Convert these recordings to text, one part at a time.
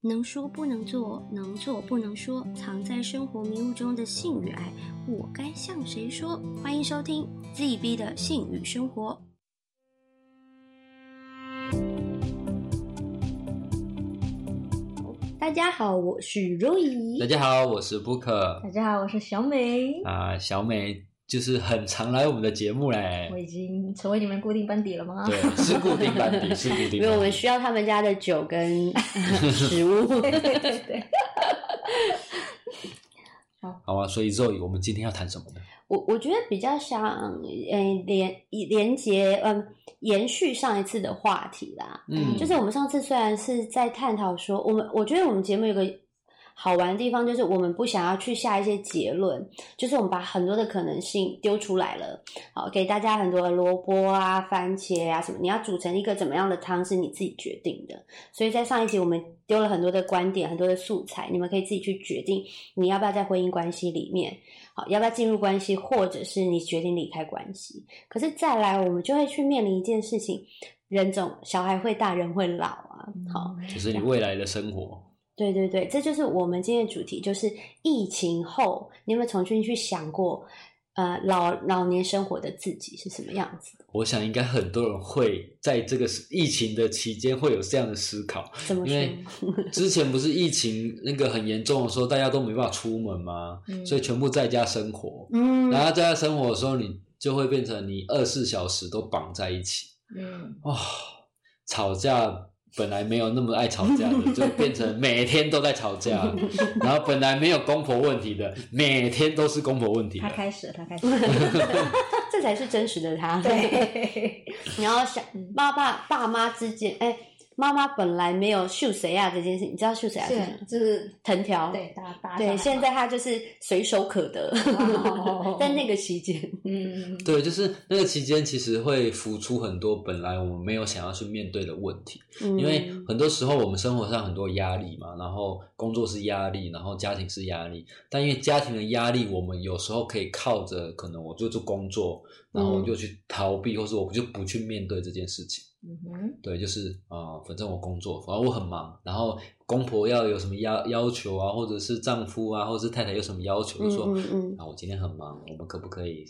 能说不能做，能做不能说，藏在生活迷雾中的性与爱，我该向谁说？欢迎收听 ZB 的性与生活。大家好，我是 Roy。大家好，我是 Booker。大家好，我是小美。啊，小美就是很常来我们的节目嘞。我已经成为你们固定班底了吗？对，是固定班底，是固定。因为我们需要他们家的酒跟 食物。对 对对。好，好啊。所以 Roy，我们今天要谈什么呢？我我觉得比较想，嗯，连连接，嗯，延续上一次的话题啦。嗯，就是我们上次虽然是在探讨说，我们我觉得我们节目有个好玩的地方，就是我们不想要去下一些结论，就是我们把很多的可能性丢出来了，好，给大家很多的萝卜啊、番茄啊什么，你要煮成一个怎么样的汤是你自己决定的。所以在上一集我们丢了很多的观点、很多的素材，你们可以自己去决定你要不要在婚姻关系里面。好，要不要进入关系，或者是你决定离开关系？可是再来，我们就会去面临一件事情：人总小孩会大，人会老啊。好，就是你未来的生活。对对对，这就是我们今天的主题，就是疫情后，你有没有重新去想过？呃，老老年生活的自己是什么样子？我想应该很多人会在这个疫情的期间会有这样的思考。怎么？因为 之前不是疫情那个很严重的时候，大家都没办法出门吗？所以全部在家生活。嗯。然后在家生活的时候，你就会变成你二十四小时都绑在一起。嗯。哇，吵架。本来没有那么爱吵架的，就变成每天都在吵架。然后本来没有公婆问题的，每天都是公婆问题。他开始，他开始，这才是真实的他。对，你要想爸爸爸妈之间，哎。妈妈本来没有秀谁啊这件事，你知道秀谁啊？是就是藤条。对，打打。对，现在他就是随手可得。在那个期间，嗯，对，就是那个期间，其实会浮出很多本来我们没有想要去面对的问题。嗯，因为很多时候我们生活上很多压力嘛，然后工作是压力，然后家庭是压力。但因为家庭的压力，我们有时候可以靠着可能我就做工作，然后我就去逃避，或是我就不去面对这件事情。嗯哼，对，就是啊，反正我工作，反正我很忙，然后公婆要有什么要要求啊，或者是丈夫啊，或者是太太有什么要求，就说，啊，我今天很忙，我们可不可以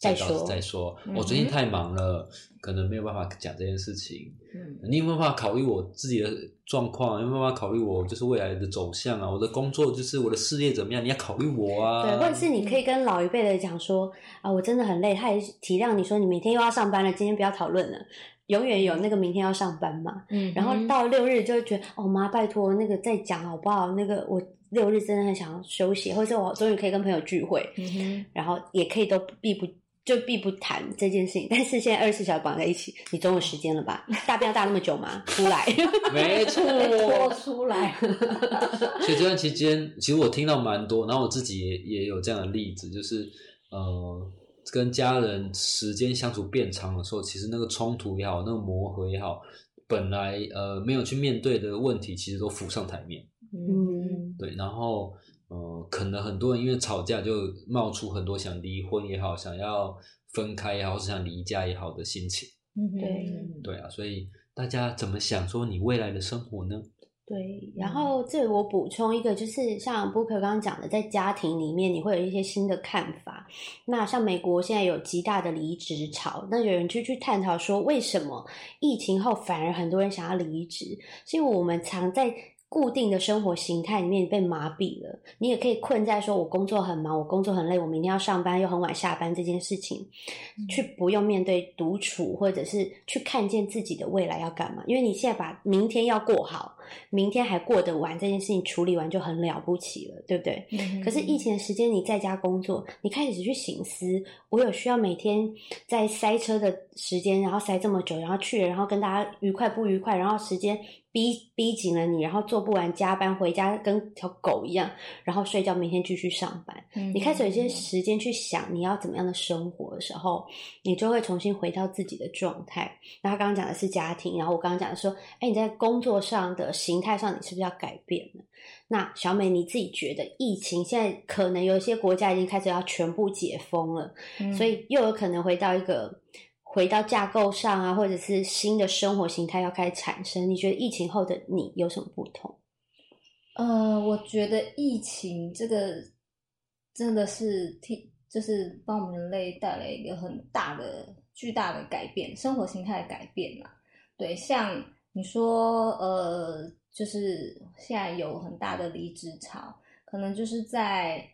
再说再说？我最近太忙了，可能没有办法讲这件事情。嗯，你有没有办法考虑我自己的状况？有没有办法考虑我就是未来的走向啊？我的工作就是我的事业怎么样？你要考虑我啊。对，或者是你可以跟老一辈的讲说，啊，我真的很累，他也体谅你说，你每天又要上班了，今天不要讨论了。永远有那个明天要上班嘛，嗯，然后到六日就会觉得哦妈拜托那个再讲好不好？那个我六日真的很想要休息，或者我终于可以跟朋友聚会，嗯哼，然后也可以都避不就避不谈这件事情。但是现在二十四小时绑在一起，你总有时间了吧？大便要大那么久吗？出来，没错，拖出来。所以这段期间，其实我听到蛮多，然后我自己也也有这样的例子，就是呃。跟家人时间相处变长的时候，其实那个冲突也好，那个磨合也好，本来呃没有去面对的问题，其实都浮上台面。嗯，对，然后呃，可能很多人因为吵架就冒出很多想离婚也好，想要分开也好，是想离家也好的心情。嗯，对，对啊，所以大家怎么想说你未来的生活呢？对，然后这我补充一个，就是像 Booker 刚刚讲的，在家庭里面你会有一些新的看法。那像美国现在有极大的离职潮，那有人就去探讨说，为什么疫情后反而很多人想要离职？是因为我们常在。固定的生活形态里面被麻痹了，你也可以困在说，我工作很忙，我工作很累，我明天要上班又很晚下班这件事情，去不用面对独处，或者是去看见自己的未来要干嘛？因为你现在把明天要过好，明天还过得完这件事情处理完就很了不起了，对不对？可是疫情的时间你在家工作，你开始去醒思，我有需要每天在塞车的时间，然后塞这么久，然后去，然后跟大家愉快不愉快，然后时间。逼逼紧了你，然后做不完加班，回家跟条狗一样，然后睡觉，明天继续上班。你开始有些时间去想你要怎么样的生活的时候，你就会重新回到自己的状态。那他刚刚讲的是家庭，然后我刚刚讲的说，哎，你在工作上的形态上，你是不是要改变了？那小美你自己觉得，疫情现在可能有一些国家已经开始要全部解封了，所以又有可能回到一个。回到架构上啊，或者是新的生活形态要开始产生，你觉得疫情后的你有什么不同？呃，我觉得疫情这个真的是替，就是帮我们人类带来一个很大的、巨大的改变，生活形态的改变嘛。对，像你说，呃，就是现在有很大的离职潮，可能就是在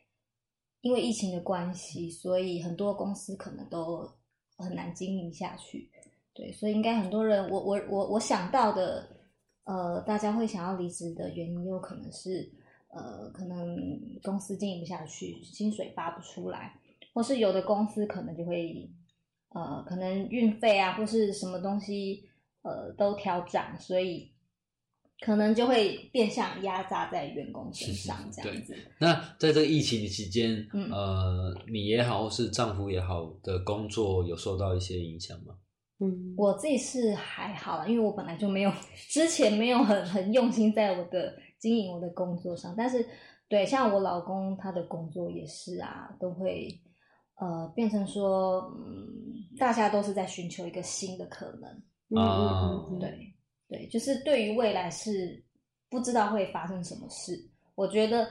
因为疫情的关系，所以很多公司可能都很难经营下去。对，所以应该很多人，我我我我想到的。呃，大家会想要离职的原因，有可能是呃，可能公司经营不下去，薪水发不出来，或是有的公司可能就会呃，可能运费啊，或是什么东西呃都调涨，所以可能就会变相压榨在员工身上这样子。那在这个疫情期间，嗯呃，你也好，或是丈夫也好的工作有受到一些影响吗？嗯，我自己是还好，因为我本来就没有 之前没有很很用心在我的经营我的工作上，但是对像我老公他的工作也是啊，都会呃变成说，嗯，大家都是在寻求一个新的可能啊，对对，就是对于未来是不知道会发生什么事，我觉得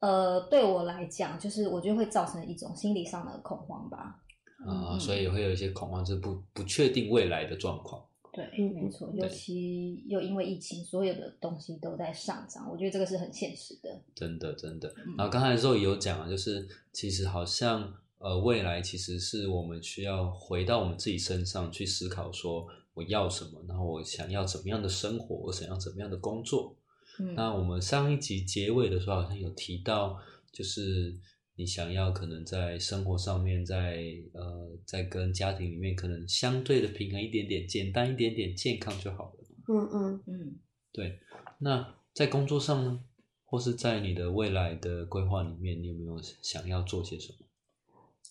呃对我来讲，就是我觉得会造成一种心理上的恐慌吧。啊，所以会有一些恐慌，是不不确定未来的状况。对，没错，尤其又因为疫情，所有的东西都在上涨，我觉得这个是很现实的。真的，真的。然后刚才肉有讲啊，就是其实好像呃，未来其实是我们需要回到我们自己身上去思考，说我要什么，然后我想要怎么样的生活，我想要怎么样的工作。嗯，那我们上一集结尾的时候好像有提到，就是。你想要可能在生活上面，在呃，在跟家庭里面，可能相对的平衡一点点，简单一点点，健康就好了。嗯嗯嗯，对。那在工作上呢，或是在你的未来的规划里面，你有没有想要做些什么？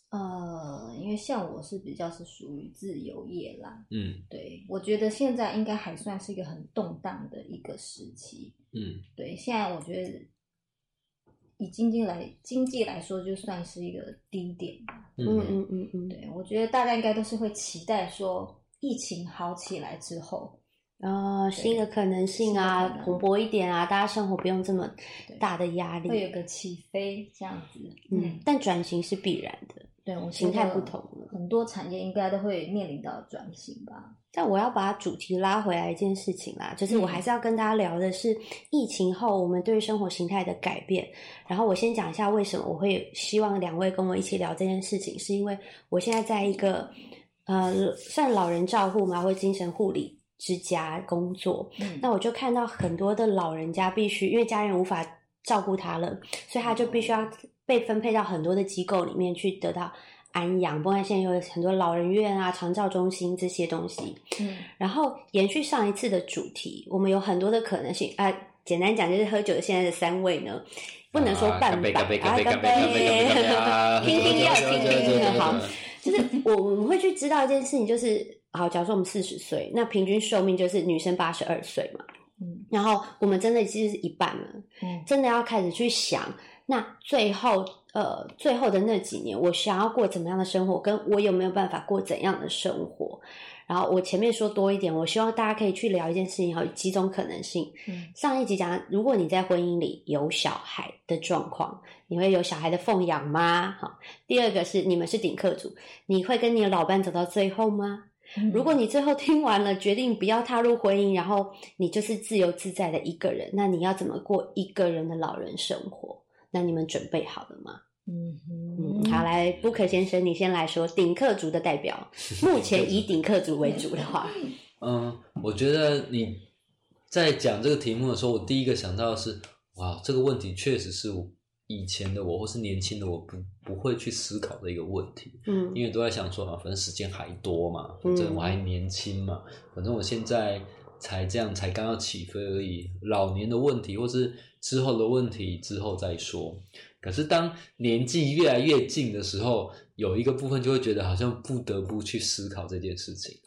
呃，因为像我是比较是属于自由业啦。嗯，对，我觉得现在应该还算是一个很动荡的一个时期。嗯，对，现在我觉得。以经济来经济来说，就算是一个低点嗯嗯嗯嗯，对我觉得大家应该都是会期待说，疫情好起来之后，啊，新的可能性啊，蓬勃一点啊，大家生活不用这么大的压力，会有个起飞这样子。嗯，但转型是必然的。对，我形态不同了，很多产业应该都会面临到转型吧。但我要把主题拉回来一件事情啦，就是我还是要跟大家聊的是疫情后我们对生活形态的改变。然后我先讲一下为什么我会希望两位跟我一起聊这件事情，是因为我现在在一个呃算老人照护嘛，或精神护理之家工作。那我就看到很多的老人家必须因为家人无法照顾他了，所以他就必须要。被分配到很多的机构里面去得到安养，不然现在有很多老人院啊、长照中心这些东西。嗯，然后延续上一次的主题，我们有很多的可能性啊。简单讲就是喝酒的现在的三位呢，不能说半百啊，干杯，干杯，听听要听听好。就是我我们会去知道一件事情，就是好，假如说我们四十岁，那平均寿命就是女生八十二岁嘛。嗯，然后我们真的其实是一半了。嗯，真的要开始去想。那最后，呃，最后的那几年，我想要过怎么样的生活，跟我有没有办法过怎样的生活？然后我前面说多一点，我希望大家可以去聊一件事情，有几种可能性。嗯，上一集讲，如果你在婚姻里有小孩的状况，你会有小孩的奉养吗？好，第二个是你们是顶客组，你会跟你的老伴走到最后吗？如果你最后听完了，决定不要踏入婚姻，然后你就是自由自在的一个人，那你要怎么过一个人的老人生活？那你们准备好了吗？嗯嗯，好，来布克先生，你先来说顶客族的代表。目前以顶客族为主的话，嗯，我觉得你在讲这个题目的时候，我第一个想到的是，哇，这个问题确实是以前的我或是年轻的我不不会去思考的一个问题。嗯，因为都在想说啊，反正时间还多嘛，反正我还年轻嘛，反正我现在才这样，才刚要起飞而已。老年的问题或是。之后的问题之后再说。可是当年纪越来越近的时候，有一个部分就会觉得好像不得不去思考这件事情。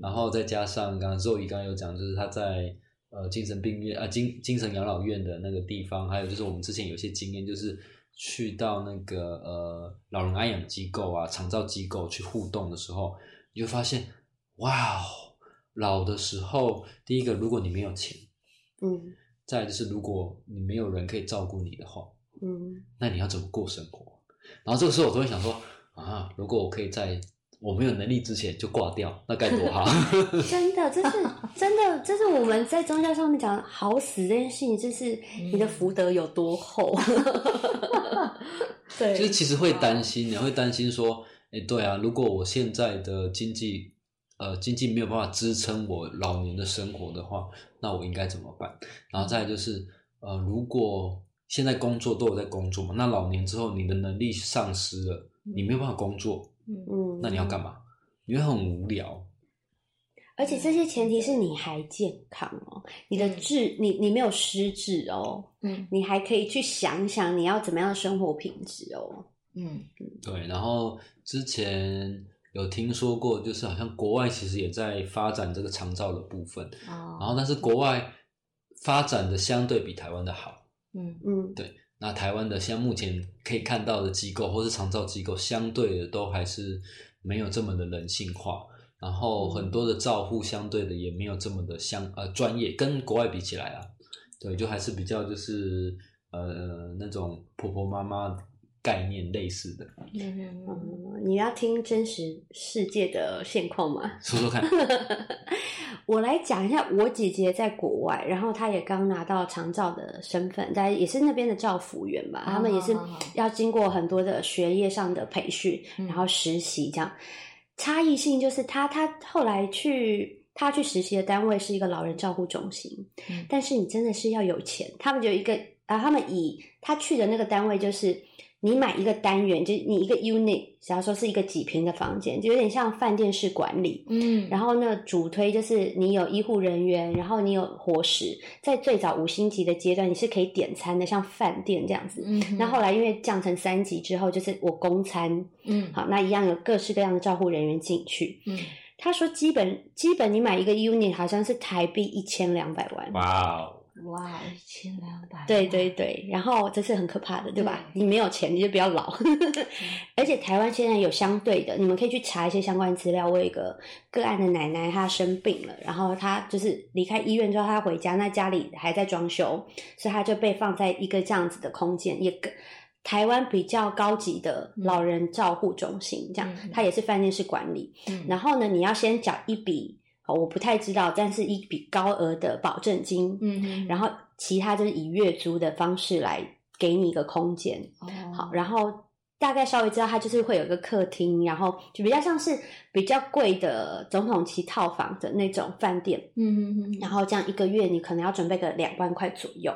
然后再加上刚刚周怡刚刚有讲，就是他在呃精神病院啊精精神养老院的那个地方，还有就是我们之前有些经验，就是去到那个呃老人安养机构啊长照机构去互动的时候，你就发现，哇哦，老的时候，第一个，如果你没有钱，嗯再来就是如果你没有人可以照顾你的话，嗯那你要怎么过生活？然后这个时候我都会想说啊，如果我可以在我没有能力之前就挂掉，那该多好！真的，这是真的，这是我们在宗教上面讲好死这件事情，就是你的福德有多厚。对，就是其实会担心，你会担心说，哎，对啊，如果我现在的经济呃经济没有办法支撑我老年的生活的话，那我应该怎么办？然后再来就是呃，如果现在工作都有在工作嘛，那老年之后你的能力丧失了，你没有办法工作，嗯，那你要干嘛？你会很无聊。而且这些前提是你还健康哦，你的智，你你没有失智哦，嗯你还可以去想想你要怎么样的生活品质哦。嗯对，然后之前有听说过，就是好像国外其实也在发展这个长照的部分，哦，然后但是国外发展的相对比台湾的好。嗯。嗯。对那台湾的像目前可以看到的机构或是长照机构，相对的都还是没有这么的人性化，然后很多的照护相对的也没有这么的相呃专业，跟国外比起来啊，对，就还是比较就是呃那种婆婆妈妈概念类似的，嗯你要听真实世界的现况吗？说说看，我来讲一下，我姐姐在国外，然后她也刚拿到长照的身份，但也是那边的照服员吧，他们也是要经过很多的学业上的培训，嗯然后实习这样。差异性就是她，她后来去她去实习的单位是一个老人照护中心，嗯。但是你真的是要有钱，他们就有一个啊，他们以他去的那个单位就是。你买一个单元，就是你一个 unit，假如说是一个几平的房间，就有点像饭店式管理。嗯，然后呢，主推就是你有医护人员，然后你有伙食，在最早五星级的阶段，你是可以点餐的，像饭店这样子。嗯，那后来因为降成三级之后，就是我供餐，嗯好，那一样有各式各样的照护人员进去。嗯他说基本基本你买一个 unit 好像是台币一千两百万。哇哦，哇，一千两百，对对对，然后这是很可怕的，对吧？对你没有钱，你就不要老。而且台湾现在有相对的，你们可以去查一些相关资料。我有一个个案的奶奶，她生病了，然后她就是离开医院之后，她回家，那家里还在装修，所以她就被放在一个这样子的空间，也跟台湾比较高级的老人照护中心，这样嗯嗯它也是饭店式管理。嗯，然后呢，你要先缴一笔，哦我不太知道，但是一笔高额的保证金，嗯嗯，然后其他就是以月租的方式来给你一个空间，哦好，然后大概稍微知道它就是会有一个客厅，然后就比较像是比较贵的总统级套房的那种饭店，嗯嗯嗯，然后这样一个月你可能要准备个两万块左右，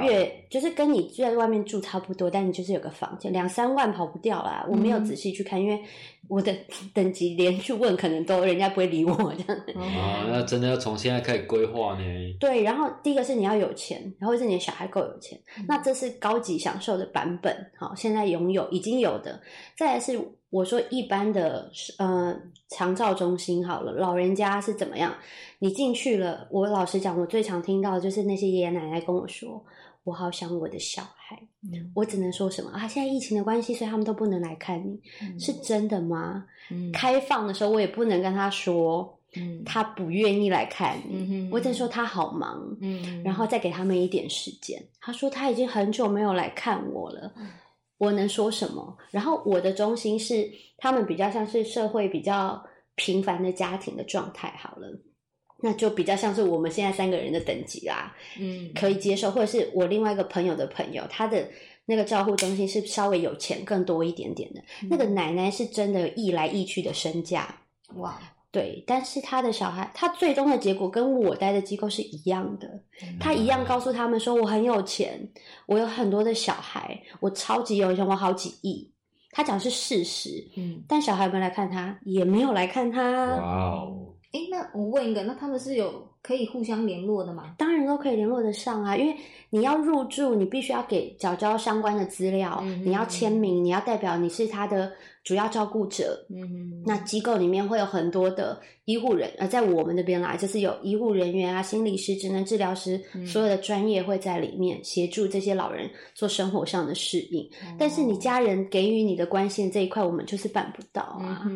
月就是跟你住在外面住差不多，但你就是有个房间，两三万跑不掉啦。我没有嗯仔细去看，因为我的等级连去问，可能都人家不会理我这样。啊，那真的要从现在开始规划呢。对，然后第一个是你要有钱，然后是你的小孩够有钱，嗯那这是高级享受的版本。好，现在拥有已经有的，再来是我说一般的呃长照中心好了，老人家是怎么样？你进去了，我老实讲，我最常听到的就是那些爷爷奶奶跟我说，我好想我的小孩。嗯我只能说什么啊？现在疫情的关系，所以他们都不能来看你，嗯是真的吗？嗯开放的时候，我也不能跟他说嗯他不愿意来看你，嗯我只能说他好忙。嗯，然后再给他们一点时间。他说他已经很久没有来看我了，我能说什么？然后我的中心是他们比较像是社会比较平凡的家庭的状态，好了。那就比较像是我们现在三个人的等级啦，嗯可以接受，或者是我另外一个朋友的朋友，他的那个照护中心是稍微有钱更多一点点的，那个奶奶是真的有易来易去的身价，哇，对，但是他的小孩，他最终的结果跟我待的机构是一样的。他一样告诉他们说：“我很有钱，我有很多的小孩，我超级有钱，我好几亿。”他讲是事实，嗯，但小孩们来看他，也没有来看他。哇哦，哎，那我问一个，那他们是有可以互相联络的吗？当然都可以联络得上啊，因为你要入住，你必须要给缴交相关的资料，你要签名，你要代表你是他的主要照顾者。嗯那机构里面会有很多的医护人，呃，在我们这边来，就是有医护人员啊、心理师、职能治疗师，所有的专业会在里面协助这些老人做生活上的适应。但是你家人给予你的关心这一块，我们就是办不到啊。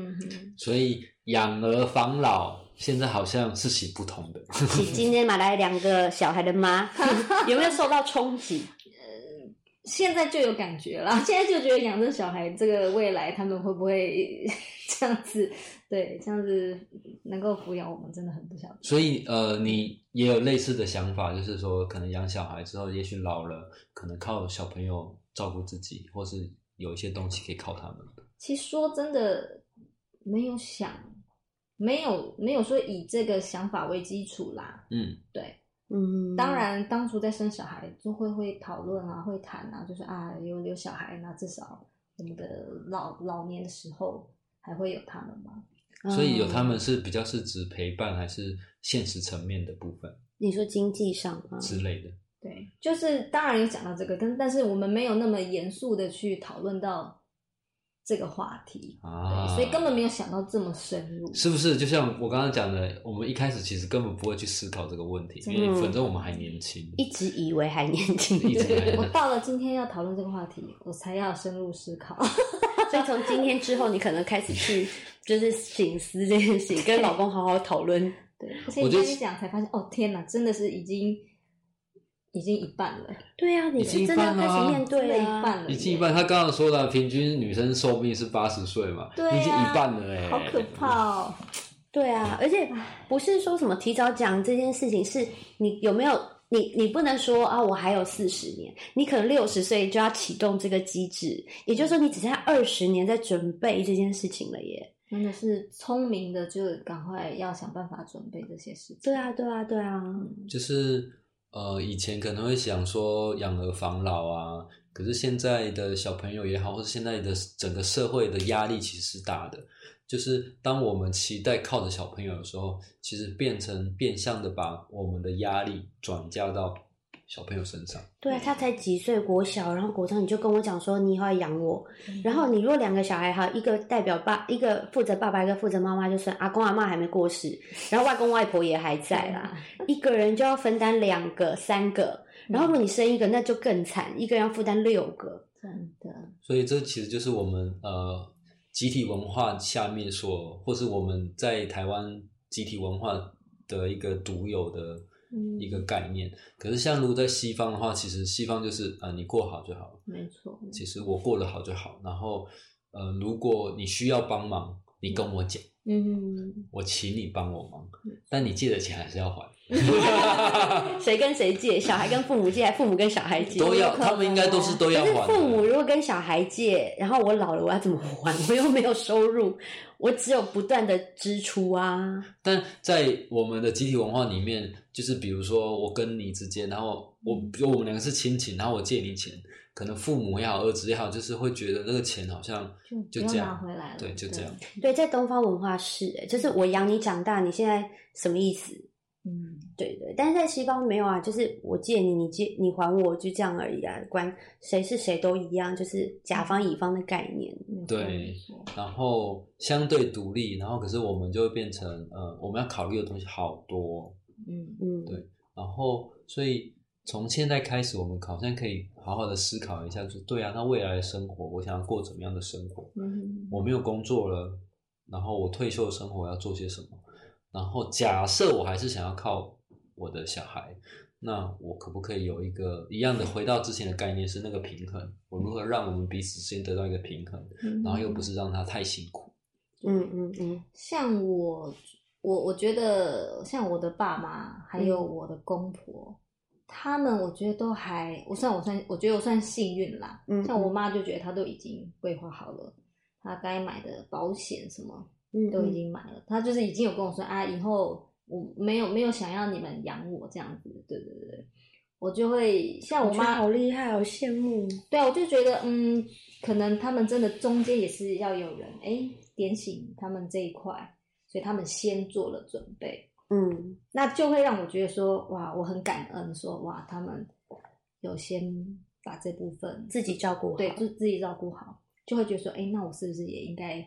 所以养儿防老。现在好像是行不通的。你今天买来两个小孩的妈，有没有受到冲击？呃，现在就有感觉了。现在就觉得养这小孩，这个未来他们会不会 这样子？对，这样子能够抚养我们，真的很不晓得。所以，呃，你也有类似的想法，就是说，可能养小孩之后，也许老了，可能靠小朋友照顾自己，或是有一些东西可以靠他们。其实说真的，没有想。没有没有说以这个想法为基础啦，嗯，对，嗯，当然当初在生小孩就会会讨论啊，会谈啊，就是啊有有小孩，那至少我们的老老年的时候还会有他们吗？所以有他们是比较是指陪伴还是现实层面的部分？你说经济上吗之类的？对，就是当然有讲到这个，但但是我们没有那么严肃的去讨论到。这个话题啊，所以根本没有想到这么深入，是不是？就像我刚刚讲的，我们一开始其实根本不会去思考这个问题，因为反正我们还年轻，一直以为还年轻。我到了今天要讨论这个话题，我才要深入思考。所以从今天之后，你可能开始去 就是醒思这件事情，跟老公好好讨论。对，我跟你讲，才发现哦，天哪，真的是已经。已经一半了，对啊，你是真的开始面对了一半了，已经一半。他刚刚说的平均女生寿命是八十岁嘛，已经一半了哎，好可怕哦。对啊，而且不是说什么提早讲这件事情，是你有没有你你不能说啊，我还有四十年，你可能六十岁就要启动这个机制，也就是说你只剩下二十年在准备这件事情了耶。真的是聪明的，就赶快要想办法准备这些事情。对啊，对啊，对啊，就是。呃，以前可能会想说养儿防老啊，可是现在的小朋友也好，或者现在的整个社会的压力其实是大的。就是当我们期待靠着小朋友的时候，其实变成变相的把我们的压力转嫁到。小朋友身上，对啊，他才几岁，国小，然后国中你就跟我讲说你以后要养我，然后你如果两个小孩哈，一个代表爸，一个负责爸爸，一个负责妈妈，就算阿公阿妈还没过世，然后外公外婆也还在啦，一个人就要分担两个、三个，然后如果你生一个，那就更惨，一个人要负担六个，真的。所以这其实就是我们呃集体文化下面所，或是我们在台湾集体文化的一个独有的。一个概念，可是像如果在西方的话，其实西方就是啊，你过好就好了。没错，其实我过得好就好。然后，呃，如果你需要帮忙，你跟我讲，嗯，我请你帮我忙，但你借的钱还是要还。谁跟谁借？小孩跟父母借，还父母跟小孩借？都要，他们应该都是都要还。父母如果跟小孩借，然后我老了，我要怎么还？我又没有收入，我只有不断的支出啊。但在我们的集体文化里面，就是比如说我跟你之间，然后我比如我们两个是亲情，然后我借你钱，可能父母也好，儿子也好，就是会觉得那个钱好像就这样回来了。对，就这样。对，在东方文化是，就是我养你长大，你现在什么意思？嗯，对对，但是在西方没有啊，就是我借你，你借你还我，就这样而已啊，关谁是谁都一样，就是甲方乙方的概念。对，然后相对独立，然后可是我们就会变成呃，我们要考虑的东西好多。嗯嗯，对，然后所以从现在开始，我们好像可以好好的思考一下，就对啊，那未来的生活，我想要过怎么样的生活？嗯，我没有工作了，然后我退休的生活要做些什么？然后假设我还是想要靠我的小孩，那我可不可以有一个一样的回到之前的概念，是那个平衡？我如何让我们彼此之间得到一个平衡，然后又不是让他太辛苦？嗯嗯嗯。像我，我我觉得像我的爸妈还有我的公婆，他们我觉得都还，我算我算，我觉得我算幸运啦。嗯。像我妈就觉得她都已经规划好了，她该买的保险什么。都已经买了，他就是已经有跟我说啊，以后我没有没有想要你们养我这样子，对对对，我就会像我妈好厉害，好羡慕。对啊，我就觉得嗯，可能他们真的中间也是要有人哎点醒他们这一块，所以他们先做了准备。嗯，那就会让我觉得说，哇，我很感恩，说哇，他们有先把这部分自己照顾好，对，就自己照顾好，就会觉得说，哎，那我是不是也应该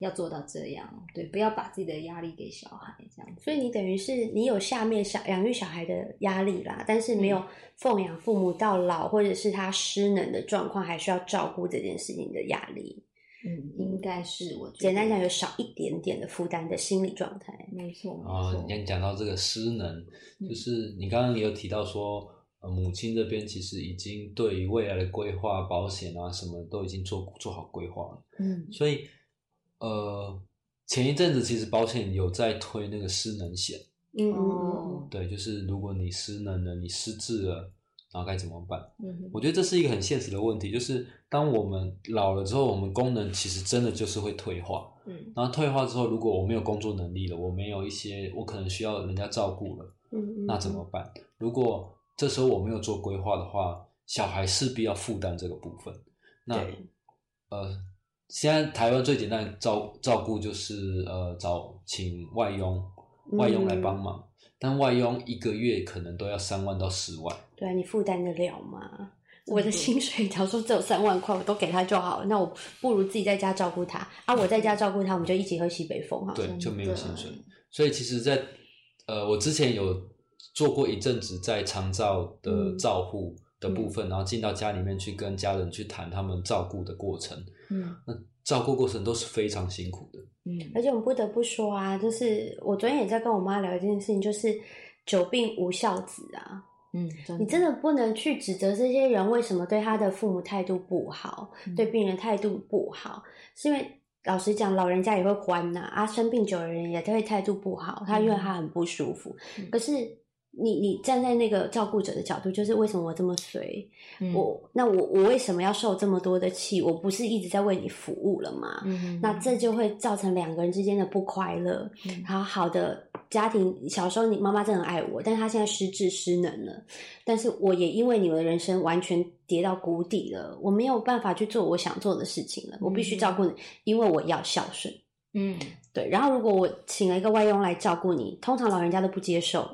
要做到这样？对，不要把自己的压力给小孩这样。所以你等于是你有下面小养育小孩的压力啦，但是没有奉养父母到老，或者是他失能的状况，还需要照顾这件事情的压力。嗯，应该是我简单讲，有少一点点的负担的心理状态。没错啊，你讲到这个失能，就是你刚刚也有提到说，呃，母亲这边其实已经对于未来的规划、保险啊什么都已经做做好规划了。嗯，所以呃，前一阵子其实保险有在推那个失能险。嗯嗯对，就是如果你失能了，你失智了。然后该怎么办？嗯，我觉得这是一个很现实的问题，就是当我们老了之后，我们功能其实真的就是会退化。嗯，然后退化之后，如果我没有工作能力了，我没有一些我可能需要人家照顾了，嗯，那怎么办？如果这时候我没有做规划的话，小孩势必要负担这个部分。那呃，现在台湾最简单的照照顾就是呃找请外佣，外佣来帮忙。但外佣一个月可能都要三万到十万，对啊，你负担得了吗？我的薪水假如说只有三万块，我都给他就好了。那我不如自己在家照顾他啊！我在家照顾他，我们就一起喝西北风哈。对，就没有薪水。所以其实，在呃，我之前有做过一阵子在长照的照护的部分，然后进到家里面去跟家人去谈他们照顾的过程。嗯，那照顾过程都是非常辛苦的。嗯，而且我们不得不说啊，就是我昨天也在跟我妈聊一件事情，就是久病无孝子啊。嗯，你真的不能去指责这些人为什么对他的父母态度不好，对病人态度不好，是因为老实讲，老人家也会欢呐啊，生病久的人也会态度不好，他因为他很不舒服，可是。你你站在那个照顾者的角度，就是为什么我这么随我？那我我为什么要受这么多的气？我不是一直在为你服务了吗？那这就会造成两个人之间的不快乐。然后好的家庭，小时候你妈妈真的很爱我，但是她现在失智失能了，但是我也因为你的人生完全跌到谷底了，我没有办法去做我想做的事情了，我必须照顾你，因为我要孝顺。嗯，对。然后如果我请了一个外佣来照顾你，通常老人家都不接受。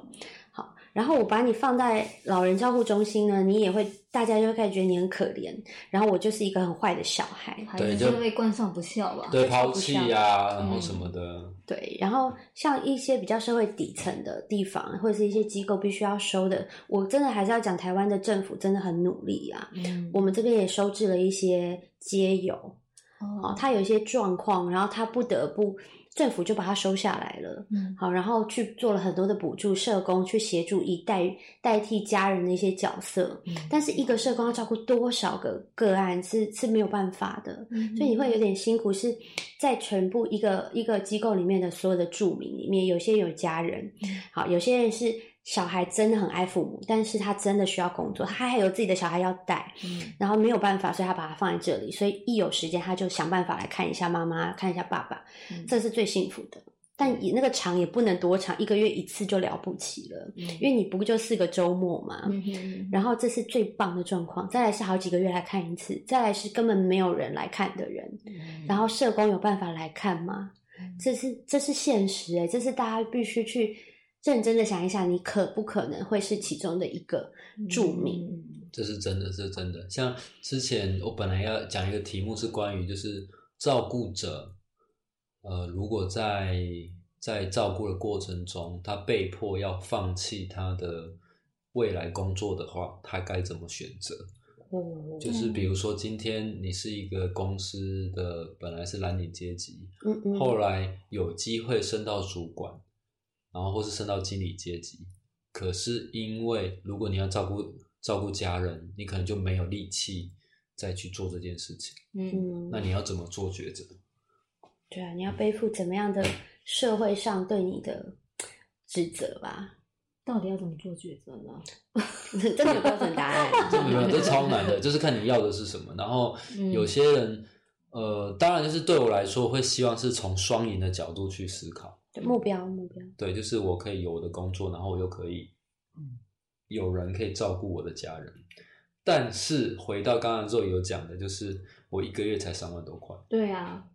然后我把你放在老人照护中心呢，你也会，大家就会开始觉得你很可怜。然后我就是一个很坏的小孩，对，就被冠上不孝吧，对，抛弃啊，然后什么的。对，然后像一些比较社会底层的地方，或者是一些机构必须要收的，我真的还是要讲，台湾的政府真的很努力啊。嗯，我们这边也收治了一些街友，哦，他有一些状况，然后他不得不。政府就把它收下来了，嗯，好，然后去做了很多的补助，社工去协助以代代替家人的一些角色，嗯，但是一个社工要照顾多少个个案是是没有办法的，嗯，所以你会有点辛苦，是在全部一个一个机构里面的所有的住民里面，有些有家人，好，有些人是。小孩真的很爱父母，但是他真的需要工作，他还有自己的小孩要带，嗯，然后没有办法，所以他把他放在这里，所以一有时间他就想办法来看一下妈妈，看一下爸爸，这是最幸福的。但也那个长也不能多长，一个月一次就了不起了，因为你不就四个周末嘛，然后这是最棒的状况。再来是好几个月来看一次，再来是根本没有人来看的人，然后社工有办法来看吗？这是这是现实哎，这是大家必须去。认真的想一想，你可不可能会是其中的一个著名？这是真的，是真的。像之前我本来要讲一个题目，是关于就是照顾者，呃，如果在在照顾的过程中，他被迫要放弃他的未来工作的话，他该怎么选择？哦，就是比如说，今天你是一个公司的本来是蓝领阶级，嗯嗯，后来有机会升到主管。然后或是升到经理阶级，可是因为如果你要照顾照顾家人，你可能就没有力气再去做这件事情。嗯，那你要怎么做抉择？对啊，你要背负怎么样的社会上对你的指责吧？到底要怎么做抉择呢？真的有标准答案？这没有，这超难的，就是看你要的是什么。然后有些人，呃，当然就是对我来说，会希望是从双赢的角度去思考。目标目标对，就是我可以有我的工作，然后我又可以，有人可以照顾我的家人。但是回到刚刚之后有讲的，就是我一个月才三万多块。对啊，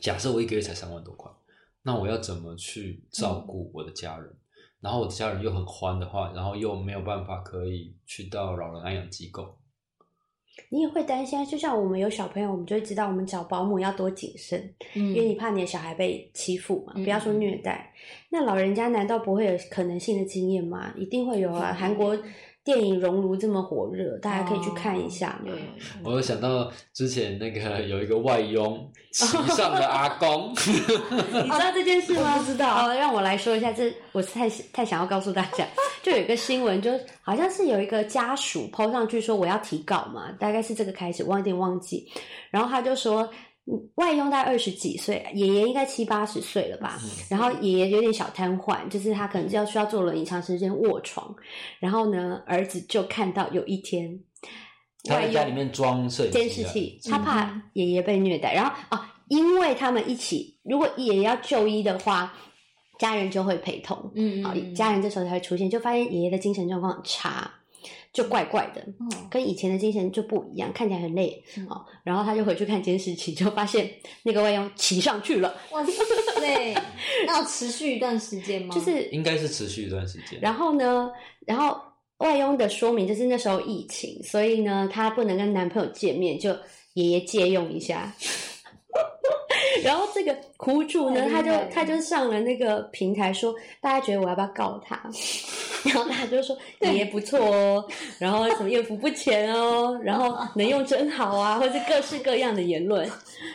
假设我一个月才三万多块，那我要怎么去照顾我的家人？然后我的家人又很欢的话，然后又没有办法可以去到老人安养机构。你也会担心，就像我们有小朋友，我们就会知道我们找保姆要多谨慎，因为你怕你的小孩被欺负嘛，不要说虐待。那老人家难道不会有可能性的经验吗？一定会有啊！韩国。电影《熔炉》这么火热，大家可以去看一下。我有想到之前那个有一个外佣骑上了阿公，你知道这件事吗？不知道。好让我来说一下，这我是太太想要告诉大家，就有一个新闻，就好像是有一个家属 PO 上去说我要提稿嘛，大概是这个开始，我有点忘记。然后他就说。外佣大概二十几岁，爷爷应该七八十岁了吧。然后爷爷有点小瘫痪，就是他可能要需要坐轮椅长时间卧床。然后呢，儿子就看到有一天，他在家里面装摄监视器，他怕爷爷被虐待。然后啊，因为他们一起，如果爷爷要就医的话，家人就会陪同。嗯，好，家人这时候才会出现，就发现爷爷的精神状况很差。就怪怪的，跟以前的精神就不一样，看起来很累哦。然后他就回去看监视器，就发现那个外佣骑上去了。哇塞！那要持续一段时间吗？就是应该是持续一段时间。然后呢？然后外佣的说明就是那时候疫情，所以呢，她不能跟男朋友见面，就爷爷借用一下。然后这个苦主呢，他就他就上了那个平台说，大家觉得我要不要告他？然后大家就说你也不错哦，然后什么艳福不浅哦，然后能用真好啊，或者各式各样的言论，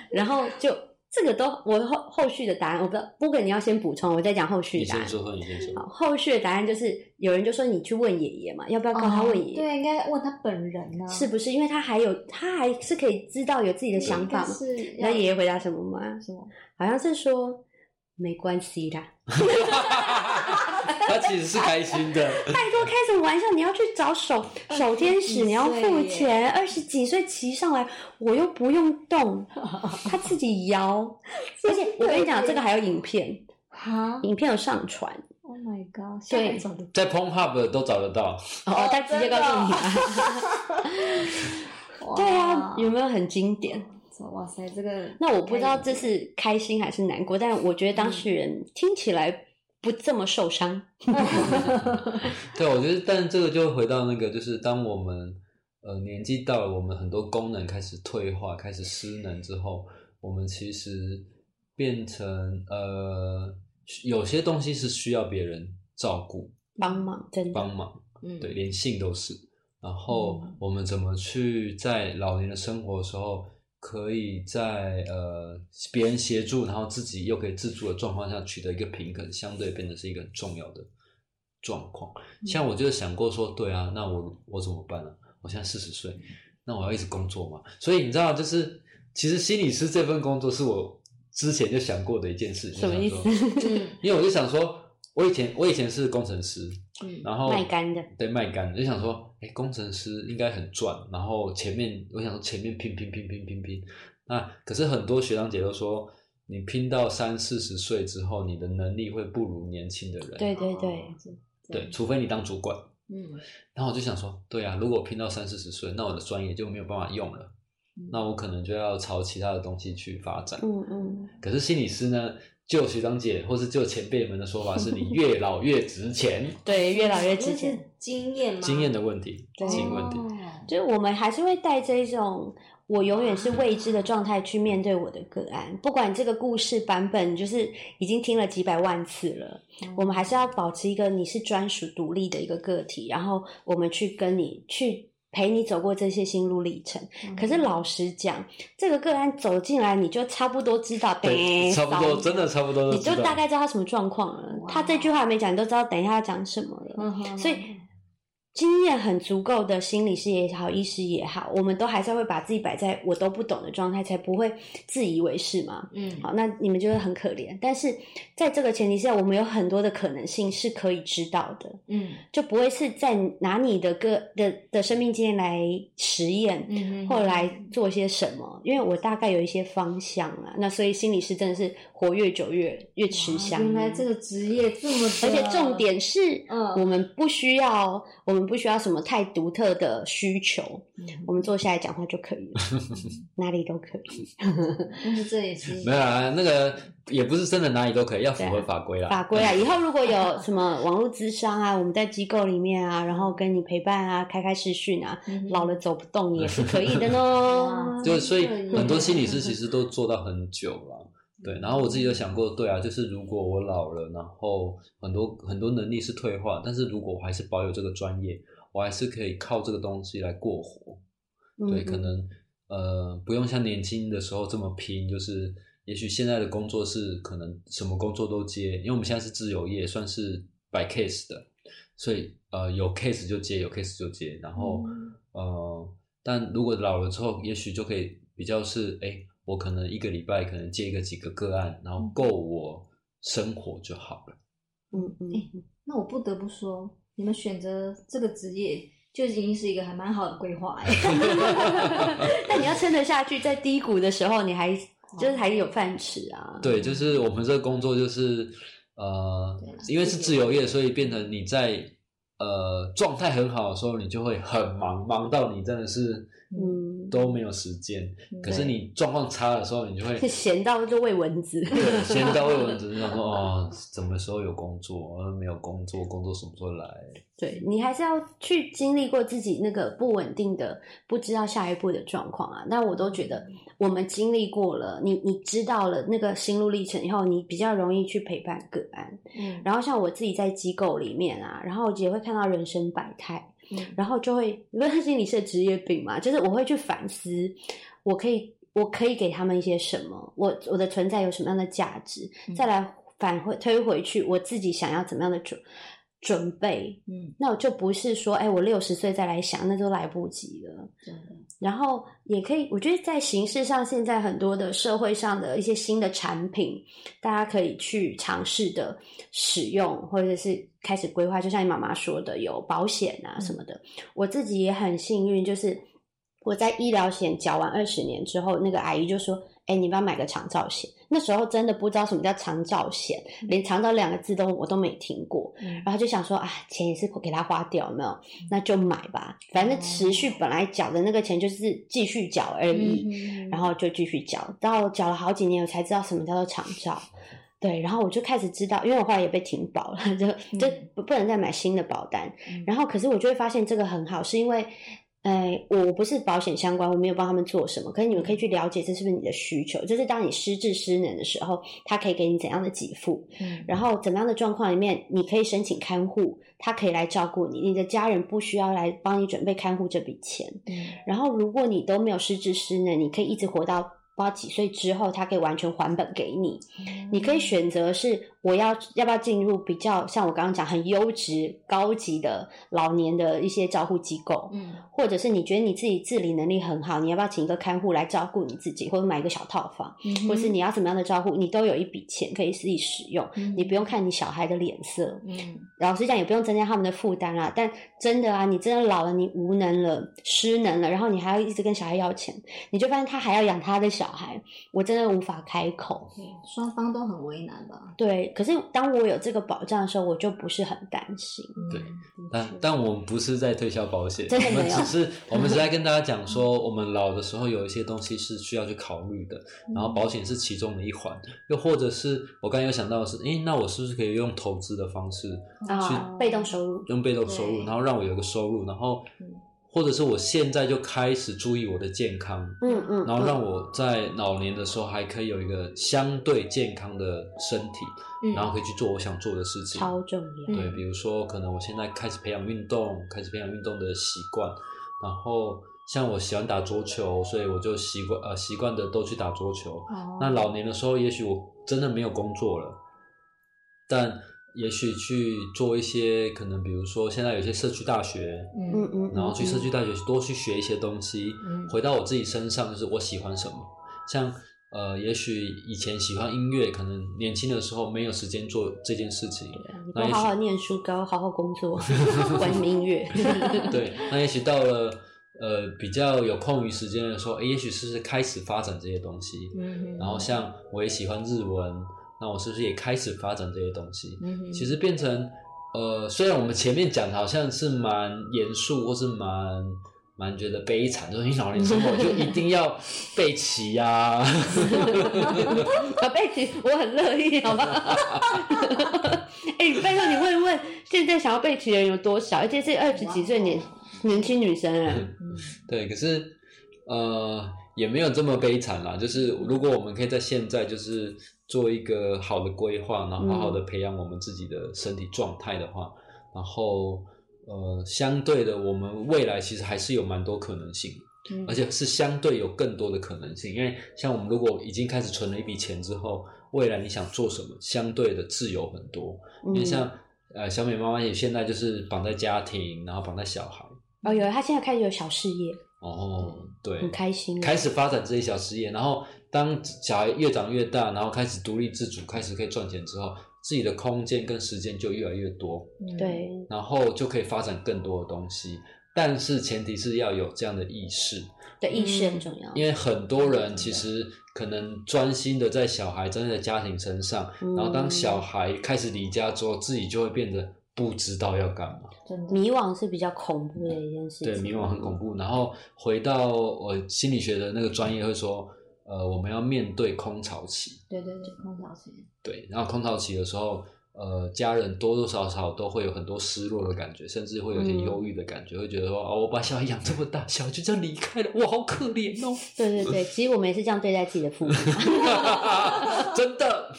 然后就这个都我后后续的答案，我不知道，不过你要先补充，我再讲后续答案。你先说，你先说。好，后续的答案就是有人就说你去问爷爷嘛，要不要告他问爷爷？对，应该问他本人呢，是不是？因为他还有他还是可以知道有自己的想法嘛。是。那爷爷回答什么吗？什么？好像是说没关系的。他其实是开心的。拜托，开什么玩笑？你要去找守守天使，你要付钱。二十几岁骑上来，我又不用动，他自己摇。而且我跟你讲，这个还有影片，哈，影片有上传。Oh my god！对，在 p o n Hub 都找得到。哦，他直接告诉你了。对啊，有没有很经典？哇塞，这个那我不知道这是开心还是难过，但我觉得当事人听起来不这么受伤。对，我觉得，但这个就回到那个，就是当我们呃年纪到了，我们很多功能开始退化、开始失能之后，我们其实变成呃有些东西是需要别人照顾、帮忙、真的帮忙。嗯，对，连性都是。然后我们怎么去在老年的生活的时候？可以在呃别人协助，然后自己又可以自助的状况下取得一个平衡，相对变得是一个很重要的状况。像我就是想过说，对啊，那我我怎么办呢？我现在四十岁，那我要一直工作嘛？所以你知道，就是其实心理师这份工作是我之前就想过的一件事情。什么意思？因为我就想说，我以前我以前是工程师。然后卖干的，对卖干，就想说，哎，工程师应该很赚。然后前面，我想说前面拼拼拼拼拼拼，那可是很多学长姐都说，你拼到三四十岁之后，你的能力会不如年轻的人。对对对，对，除非你当主管。嗯，然后我就想说，对啊，如果拼到三四十岁，那我的专业就没有办法用了，那我可能就要朝其他的东西去发展。嗯嗯。可是心理师呢？就学长姐或是就前辈们的说法，是你越老越值钱。对，越老越值钱。经验吗？经验的问题，经验问题。就是我们还是会带着一种我永远是未知的状态去面对我的个案，不管这个故事版本就是已经听了几百万次了，我们还是要保持一个你是专属独立的一个个体，然后我们去跟你去。陪你走过这些心路历程，可是老实讲，这个个案走进来，你就差不多知道，对，差不多，真的差不多，你就大概知道他什么状况了。他这句话没讲，你都知道等一下要讲什么了。所以。经验很足够的心理师也好，医师也好，我们都还是会把自己摆在我都不懂的状态，才不会自以为是嘛。嗯，好，那你们就会很可怜。但是在这个前提下，我们有很多的可能性是可以知道的。嗯，就不会是在拿你的个的的生命经验来实验，嗯或来做些什么。因为我大概有一些方向啊，那所以心理师真的是活越久越越吃香。原来这个职业这么，而且重点是，嗯，我们不需要我们。不需要什么太独特的需求，嗯我们坐下来讲话就可以了，哪里都可以。但是这也是 没有啊，那个也不是真的哪里都可以，要符合法规啦。法规啊，以后如果有什么网络咨商啊，我们在机构里面啊，然后跟你陪伴啊，开开视讯啊，嗯老了走不动也是可以的 呢哇。就所以很多心理师其实都做到很久了。对，然后我自己有想过，对啊，就是如果我老了，然后很多很多能力是退化，但是如果我还是保有这个专业，我还是可以靠这个东西来过活。对，嗯可能呃不用像年轻的时候这么拼，就是也许现在的工作是可能什么工作都接，因为我们现在是自由业，算是摆 case 的，所以呃有 case 就接，有 case 就接，然后、嗯。呃，但如果老了之后，也许就可以比较是哎，我可能一个礼拜可能接一个几个个案，然后够我生活就好了。嗯嗯嗯，那我不得不说，你们选择这个职业就已经是一个还蛮好的规划哎。但你要撑得下去，在低谷的时候，你还就是还有饭吃啊。对，就是我们这个工作就是呃，因为是自由业，所以变成你在呃状态很好的时候，你就会很忙，忙到你真的是嗯，都没有时间。可是你状况差的时候，你就会闲到就喂蚊子。对 闲到喂蚊子，就想说哦，什么时候有工作？呃没有工作，工作什么时候来？对你还是要去经历过自己那个不稳定的、不知道下一步的状况啊。那我都觉得我们经历过了，你你知道了那个心路历程以后，你比较容易去陪伴个案。嗯，然后像我自己在机构里面啊，然后也会看到人生百态，嗯。然后就会因为是心理师的职业病嘛，就是我会去反思，我可以我可以给他们一些什么，我我的存在有什么样的价值，嗯。再来返回推回去，我自己想要怎么样的准准备，嗯，那我就不是说，哎，我六十岁再来想，那就来不及了。真的，然后也可以，我觉得在形式上，现在很多的社会上的一些新的产品，大家可以去尝试的使用，或者是开始规划。就像你妈妈说的，有保险啊什么的。我自己也很幸运，就是我在医疗险缴完二十年之后，那个阿姨就说：“哎，你要不要买个长照险？”那时候真的不知道什么叫长照险，连长照两个字都我都没听过。嗯然后就想说啊，钱也是给他花掉，有没有？那就买吧，反正持续本来缴的那个钱就是继续缴而已，嗯然后就继续缴，到缴了好几年，我才知道什么叫做长照。对，然后我就开始知道，因为我后来也被停保了，就就不不能再买新的保单。嗯然后，可是我就会发现这个很好，是因为，呃，我不是保险相关，我没有帮他们做什么，可是你们可以去了解这是不是你的需求，就是当你失智失能的时候，他可以给你怎样的给付，嗯然后怎么样的状况里面，你可以申请看护，他可以来照顾你，你的家人不需要来帮你准备看护这笔钱。嗯然后，如果你都没有失智失能，你可以一直活到不知道几岁之后，他可以完全还本给你。你可以选择是我要要不要进入比较像我刚刚讲很优质、高级的老年的一些照护机构，嗯或者是你觉得你自己自理能力很好，你要不要请一个看护来照顾你自己，或者买一个小套房，嗯或者是你要怎么样的照顾，你都有一笔钱可以自己使用，嗯你不用看你小孩的脸色。嗯老实讲，也不用增加他们的负担啦。但真的啊，你真的老了，你无能了、失能了，然后你还要一直跟小孩要钱，你就发现他还要养他的小孩，我真的无法开口。对双方都很为难吧？对，可是当我有这个保障的时候，我就不是很担心。对嗯，但但我们不是在推销保险，我们只是我们是在跟大家讲说，我们老的时候有一些东西是需要去考虑的，然后保险是其中的一环，又或者是我刚才有想到的是，诶，那我是不是可以用投资的方式，啊，被动收入，用被动收入，然后让我有一个收入，然后嗯或者是我现在就开始注意我的健康，嗯嗯，然后嗯让我在老年的时候还可以有一个相对健康的身体，嗯然后可以去做我想做的事情。超重要。对，比如说可能我现在开始培养运动，开始培养运动的习惯，然后像我喜欢打桌球，所以我就习惯呃习惯的都去打桌球。哦那老年的时候，也许我真的没有工作了，但也许去做一些可能，比如说现在有些社区大学，嗯嗯嗯，然后去社区嗯大学多去学一些东西，嗯回到我自己身上，就是我喜欢什么。像呃，也许以前喜欢音乐，可能年轻的时候没有时间做这件事情，你那也许多好好念书，高好好工作，玩音乐。对，那也许到了呃比较有空余时间的时候，诶也许是开始发展这些东西？嗯然后像我也喜欢日文，那我是不是也开始发展这些东西？嗯其实变成呃，虽然我们前面讲的好像是蛮严肃，或是蛮蛮觉得悲惨，就是你老年生活就一定要备齐呀、背起我很乐意，好吧？哎、拜托你问一问，现在想要备齐的人有多少？而且是二十几岁年年轻女生啊，嗯，对，可是呃也没有这么悲惨啦。就是如果我们可以在现在就是做一个好的规划，然后好好的培养我们自己的身体状态的话，然后呃相对的，我们未来其实还是有蛮多可能性。嗯而且是相对有更多的可能性，因为像我们如果已经开始存了一笔钱之后，未来你想做什么，相对的自由很多。因为像呃小美妈妈也现在就是绑在家庭，然后绑在小孩，哦，有她现在开始有小事业，哦，对，很开心。开始发展这些小事业，然后当小孩越长越大，然后开始独立自主，开始可以赚钱之后，自己的空间跟时间就越来越多，嗯对，然后就可以发展更多的东西。但是前提是要有这样的意识，对，意识很重要。因为很多人其实可能专心的在小孩、专心在家庭身上，嗯然后当小孩开始离家之后，自己就会变得不知道要干嘛。迷惘是比较恐怖的一件事情。对，迷惘很恐怖。然后回到我心理学的那个专业会说，呃，我们要面对空巢期。对对对，空巢期，对，然后空巢期的时候，呃，家人多多少少都会有很多失落的感觉，甚至会有些嗯忧郁的感觉，会觉得说，哦，我把小孩养这么大，小孩就这样离开了，我好可怜哦，对对对，其实我们也是这样对待自己的父母。真的。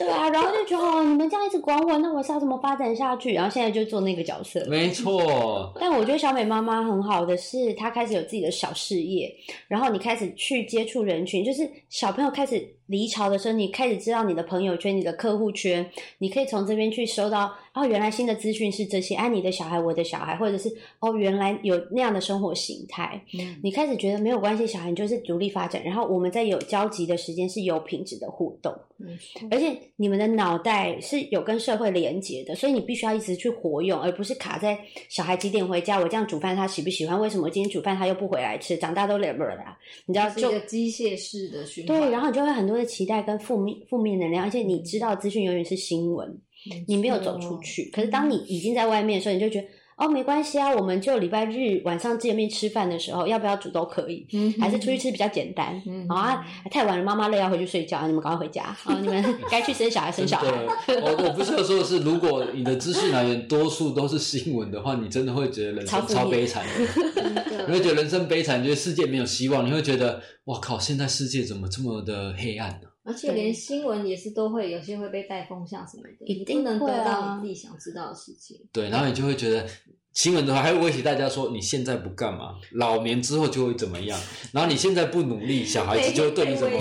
对啊，然后就觉得哦，你们这样一直管我，那我是要怎么发展下去？然后现在就做那个角色。没错，但我觉得小美妈妈很好的是，她开始有自己的小事业，然后你开始去接触人群，就是小朋友开始离巢的时候，你开始知道你的朋友圈、你的客户圈，你可以从这边去收到哦，原来新的资讯是这些，啊，你的小孩、我的小孩，或者是哦，原来有那样的生活形态，嗯你开始觉得没有关系，小孩你就是独立发展，然后我们在有交集的时间是有品质的互动。嗯，而且你们的脑袋是有跟社会连接的，所以你必须要一直去活用，而不是卡在小孩几点回家，我这样煮饭他喜不喜欢？为什么我今天煮饭他又不回来吃？长大都累不啦？你知道就机械式的循环，对，然后你就会很多的期待跟负面负面能量，而且你知道资讯永远是新闻，你没有走出去。可是当你已经在外面的时候，你就觉得。哦，没关系啊，我们就礼拜日晚上见面吃饭的时候，要不要煮都可以，嗯还是出去吃比较简单。嗯好啊，太晚了，妈妈累要回去睡觉，你们赶快回家。好，你们 该去生小孩生小孩。我我不是要说的是，如果你的资讯来源多数都是新闻的话，你真的会觉得人生超超悲惨 的。你会觉得人生悲惨，觉得世界没有希望，你会觉得哇靠，现在世界怎么这么的黑暗呢、而且连新闻也是都会有些会被带风向什么的，一定能得到啊你自己想知道的事情。对，然后你就会觉得新闻的话还会威胁大家说，你现在不干嘛，老年之后就会怎么样，然后你现在不努力，小孩子就会对你怎么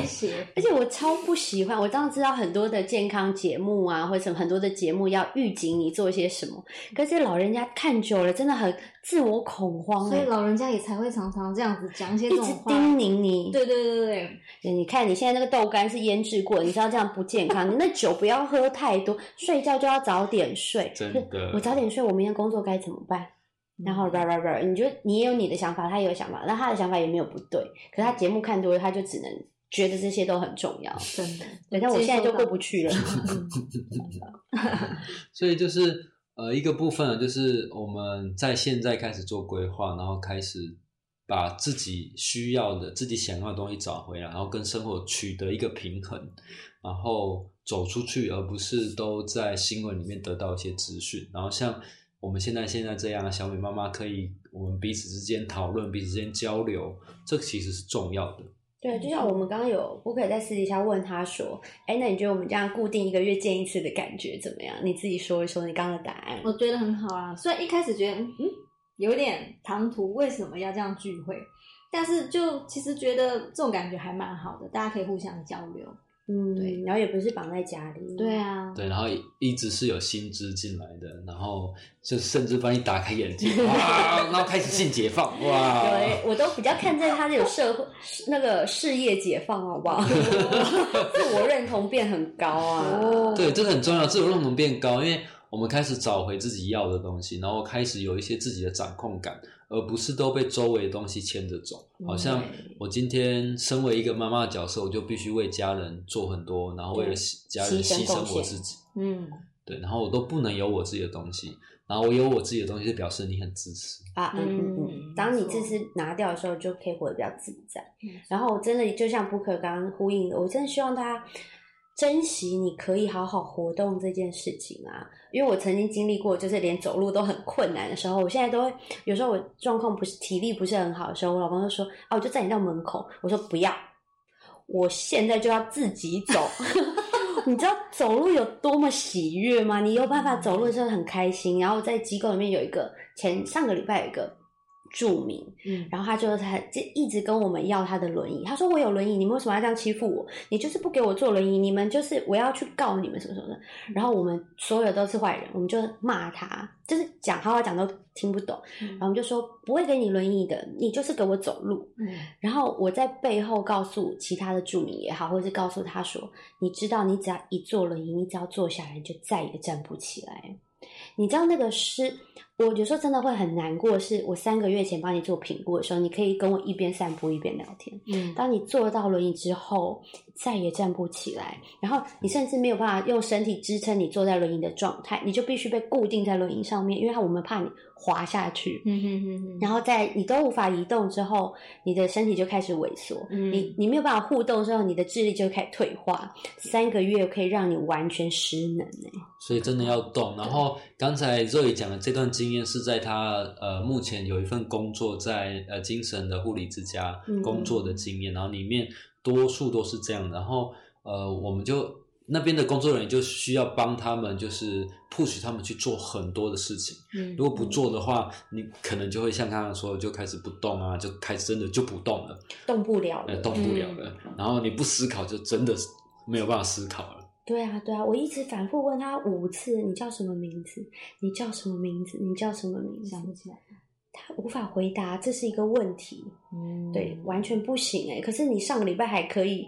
而且我超不喜欢，我当然知道很多的健康节目啊，或者什么很多的节目要预警你做些什么，可是老人家看久了，真的很自我恐慌、欸，所以老人家也才会常常这样子讲一些这种话。叮咛你。对对对对对，你看你现在那个豆干是腌制过的，你知道这样不健康。你那酒不要喝太多，睡觉就要早点睡。真的我早点睡，我明天工作该怎么办？然后叭叭叭，你觉得你也有你的想法，他也有想法，那他的想法也没有不对，可是他节目看多了，他就只能觉得这些都很重要。真的。对，但我现在就过不去了。所以就是呃一个部分呢，就是我们在现在开始做规划，然后开始把自己需要的、自己想要的东西找回来，然后跟生活取得一个平衡，然后走出去，而不是都在新闻里面得到一些资讯。然后像我们现在现在这样，小美妈妈可以我们彼此之间讨论、彼此之间交流，这其实是重要的。对，就像我们刚刚有，我可以在私底下问他说：“哎，那你觉得我们这样固定一个月见一次的感觉怎么样？你自己说一说你刚刚的答案。我觉得很好啊。虽然一开始觉得嗯有点唐突，为什么要这样聚会？但是就其实觉得这种感觉还蛮好的，大家可以互相交流。嗯，对然后也不是绑在家里。对啊，对，然后一直是有薪资进来的，然后就甚至帮你打开眼睛，哇，然后开始性解放，哇，对，我都比较看在他有社会那个事业解放，好不好？自我认同变很高啊。哦对，这个很重要，自我认同变高，因为我们开始找回自己要的东西，然后开始有一些自己的掌控感，而不是都被周围的东西牵着走。好像我今天身为一个妈妈的角色，我就必须为家人做很多，然后为了家人牺牲我自己。嗯，对，然后我都不能有我自己的东西，然后我有我自己的东西，就表示你很自私啊。嗯嗯嗯，当你自私拿掉的时候，就可以活得比较自在。然后我真的就像 Booker 刚刚呼应的，我真的希望大家珍惜你可以好好活动这件事情啊。因为我曾经经历过，就是连走路都很困难的时候，我现在都会有时候我状况不是体力不是很好的时候，我老公就说：“啊，我就在你到门口。”我说：“不要，我现在就要自己走。”你知道走路有多么喜悦吗？你有办法走路的时候很开心。然后在机构里面有一个前上个礼拜有一个著名，嗯，然后他就他就一直跟我们要他的轮椅。他说：“我有轮椅，你们为什么要这样欺负我？你就是不给我坐轮椅，你们就是我要去告你们什么什么的。”然后我们所有都是坏人，我们就骂他，就是讲好好讲都听不懂。然后我们就说：“不会给你轮椅的，你就是给我走路。”嗯，然后我在背后告诉其他的著名也好，或者是告诉他说：“你知道，你只要一坐轮椅，你只要坐下来，就再也站不起来。”你知道那个是，我有时候真的会很难过。是我三个月前帮你做评估的时候，你可以跟我一边散步一边聊天。嗯，当你坐到轮椅之后，再也站不起来，然后你甚至没有办法用身体支撑你坐在轮椅的状态，你就必须被固定在轮椅上面，因为我们怕你滑下去。嗯哼哼哼。然后在你都无法移动之后，你的身体就开始萎缩。嗯，你你没有办法互动之后，你的智力就开始退化。三个月可以让你完全失能呢。所以真的要动。然后刚才若雨讲的这段经验是在他呃目前有一份工作在呃精神的护理之家工作的经验，然后里面。多数都是这样，然后呃，我们就那边的工作人员就需要帮他们，就是 push 他们去做很多的事情。嗯，如果不做的话，你可能就会像刚刚说，就开始不动啊，就开始真的就不动了，动不了了，动不了了。然后你不思考，就真的是没有办法思考了。对啊，对啊，我一直反复问他五次：“你叫什么名字？你叫什么名字？你叫什么名字？”想不起来。他无法回答，这是一个问题。嗯，对，完全不行哎。可是你上个礼拜还可以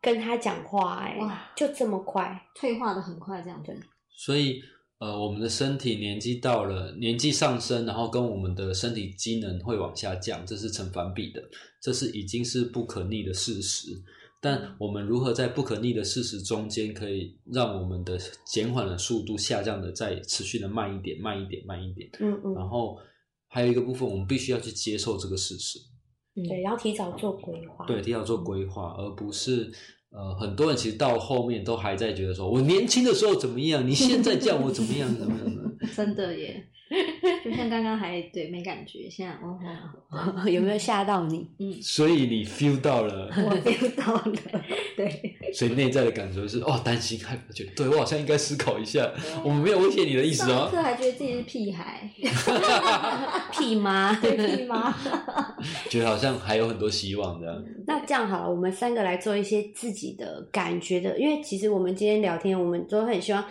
跟他讲话哎，哇，就这么快，退化的很快，这样对。所以，呃，我们的身体年纪到了，年纪上升，然后跟我们的身体机能会往下降，这是成反比的，这是已经是不可逆的事实。但我们如何在不可逆的事实中间，可以让我们的减缓的速度下降的再持续的慢一点，慢一点，慢一点。嗯嗯，然后。还有一个部分，我们必须要去接受这个事实，对，然后提早做规划，对，提早做规划，而不是呃，很多人其实到后面都还在觉得说，我年轻的时候怎么样，你现在叫我怎么样，怎么样的，真的耶。就像刚刚还对没感觉，现在哦，有没有吓到你？嗯，所以你 feel 到了，我 feel 到了，对。所以内在的感受是哦，担心，还觉得对我好像应该思考一下，我们没有威胁你的意思哦。课还觉得自己是屁孩，屁妈，屁妈，觉得好像还有很多希望的。那这样好了，我们三个来做一些自己的感觉的，因为其实我们今天聊天，我们都很希望。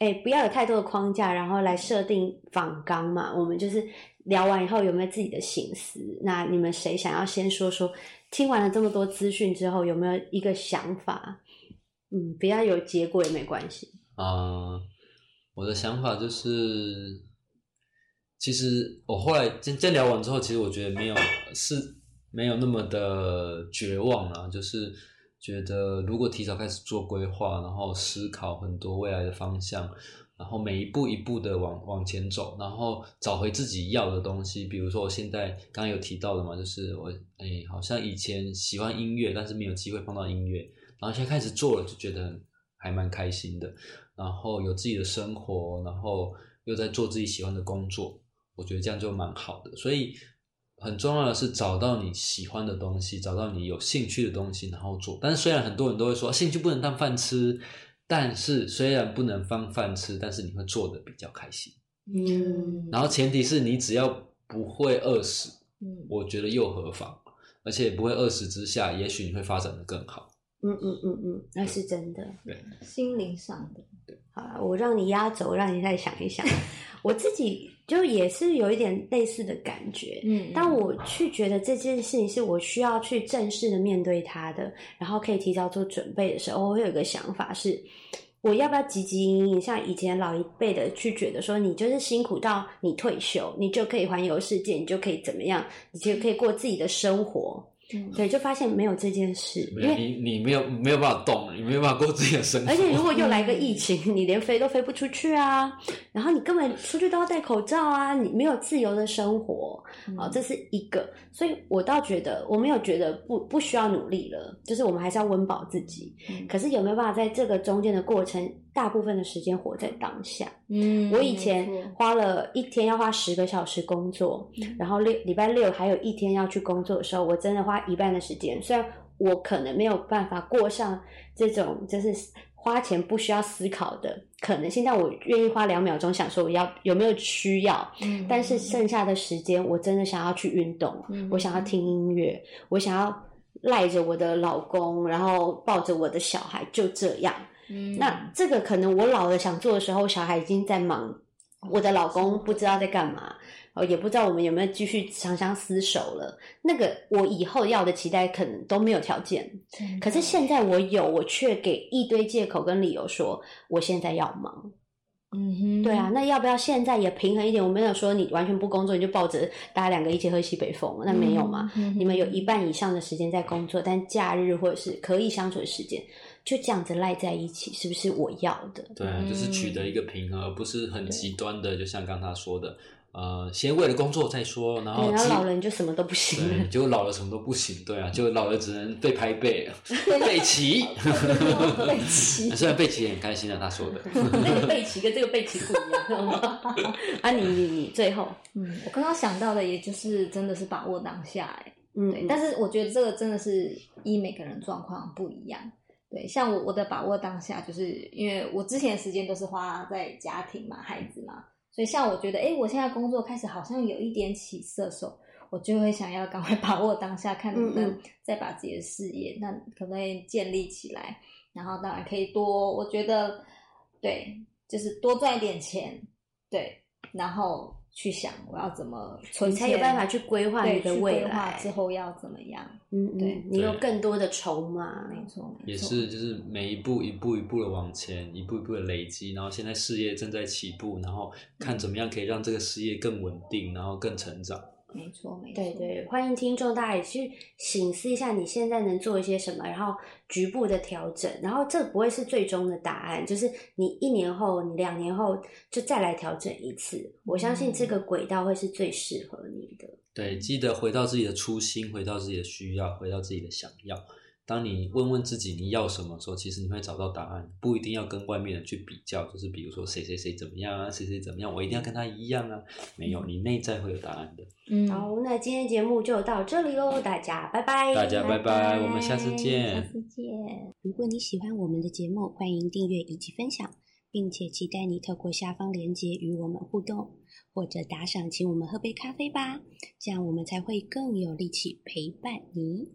哎，不要有太多的框架，然后来设定仿纲嘛。我们就是聊完以后有没有自己的心思？那你们谁想要先说说？听完了这么多资讯之后，有没有一个想法？嗯，不要有结果也没关系。啊，我的想法就是，其实我后来在在聊完之后，其实我觉得没有是没有那么的绝望了，就是。觉得如果提早开始做规划，然后思考很多未来的方向，然后每一步一步的往往前走，然后找回自己要的东西。比如说我现在刚刚有提到的嘛，就是我哎，好像以前喜欢音乐，但是没有机会碰到音乐，然后现在开始做了，就觉得还蛮开心的。然后有自己的生活，然后又在做自己喜欢的工作，我觉得这样就蛮好的。所以。很重要的是找到你喜欢的东西，找到你有兴趣的东西，然后做。但是虽然很多人都会说兴趣不能当饭吃，但是虽然不能当饭吃，但是你会做的比较开心。嗯。然后前提是你只要不会饿死，嗯，我觉得又何妨？而且不会饿死之下，也许你会发展的更好。嗯嗯嗯嗯，那是真的。对，心灵上的。对。好了，我让你压轴，让你再想一想。我自己就也是有一点类似的感觉，嗯，但我去觉得这件事情是我需要去正式的面对它的，然后可以提早做准备的时候，我会有一个想法是，我要不要积极营营？像以前老一辈的去觉得说，你就是辛苦到你退休，你就可以环游世界，你就可以怎么样，你就可以过自己的生活。对，就发现没有这件事，因为你你没有没有办法动，你没有办法过自己的生活。而且如果又来个疫情，你连飞都飞不出去啊，然后你根本出去都要戴口罩啊，你没有自由的生活啊，这是一个。所以我倒觉得我没有觉得不不需要努力了，就是我们还是要温饱自己。可是有没有办法在这个中间的过程，大部分的时间活在当下？嗯，我以前花了一天要花十个小时工作，然后六礼拜六还有一天要去工作的时候，我真的花一半的时间。虽然我可能没有办法过上这种就是花钱不需要思考的可能，现在我愿意花两秒钟想说我要有没有需要，但是剩下的时间我真的想要去运动，我想要听音乐，我想要赖着我的老公，然后抱着我的小孩，就这样。那这个可能我老了想做的时候，小孩已经在忙，我的老公不知道在干嘛，哦，也不知道我们有没有继续长相厮守了。那个我以后要的期待可能都没有条件，可是现在我有，我却给一堆借口跟理由说我现在要忙。嗯哼，对啊，那要不要现在也平衡一点？我没有说你完全不工作，你就抱着大家两个一起喝西北风，那没有嘛？你们有一半以上的时间在工作，但假日或者是可以相处的时间。就这样子赖在一起，是不是我要的？对，啊就是取得一个平衡，而不是很极端的。就像刚他说的，呃，先为了工作再说，然后然后老人就什么都不行，对，就老了什么都不行，对啊，就老了只能被拍背，背齐，背齐。虽然背齐也很开心啊，他说的 那个背齐跟这个背齐不一样，啊，你你你最后，嗯，我刚刚想到的也就是真的是把握当下，哎，嗯，对，但是我觉得这个真的是依每个人状况不一样。对，像我我的把握当下，就是因为我之前时间都是花在家庭嘛、孩子嘛，所以像我觉得，哎，我现在工作开始好像有一点起色时候，我就会想要赶快 把握当下，看能不能再把自己的事业那可不可以建立起来，然后当然可以多，我觉得对，就是多赚一点钱，对，然后。去想我要怎么存才有办法去规划你的未来之后要怎么样？嗯，对你有更多的筹码，没错，也是就是每一步一步一步的往前，一步一步的累积，然后现在事业正在起步，然后看怎么样可以让这个事业更稳定，然后更成长。没错，没错。对对，欢迎听众大家也去醒思一下，你现在能做一些什么，然后局部的调整，然后这不会是最终的答案，就是你一年后、你两年后就再来调整一次。我相信这个轨道会是最适合你的。对，记得回到自己的初心，回到自己的需要，回到自己的想要。当你问问自己你要什么时候，其实你会找到答案，不一定要跟外面人去比较，就是比如说谁谁谁怎么样啊，谁谁怎么样，我一定要跟他一样啊，没有，你内在会有答案的。嗯，好，那今天节目就到这里喽，大家拜拜，大家拜拜，我们下次见，下次见。如果你喜欢我们的节目，欢迎订阅以及分享，并且期待你透过下方链接与我们互动，或者打赏请我们喝杯咖啡吧，这样我们才会更有力气陪伴你。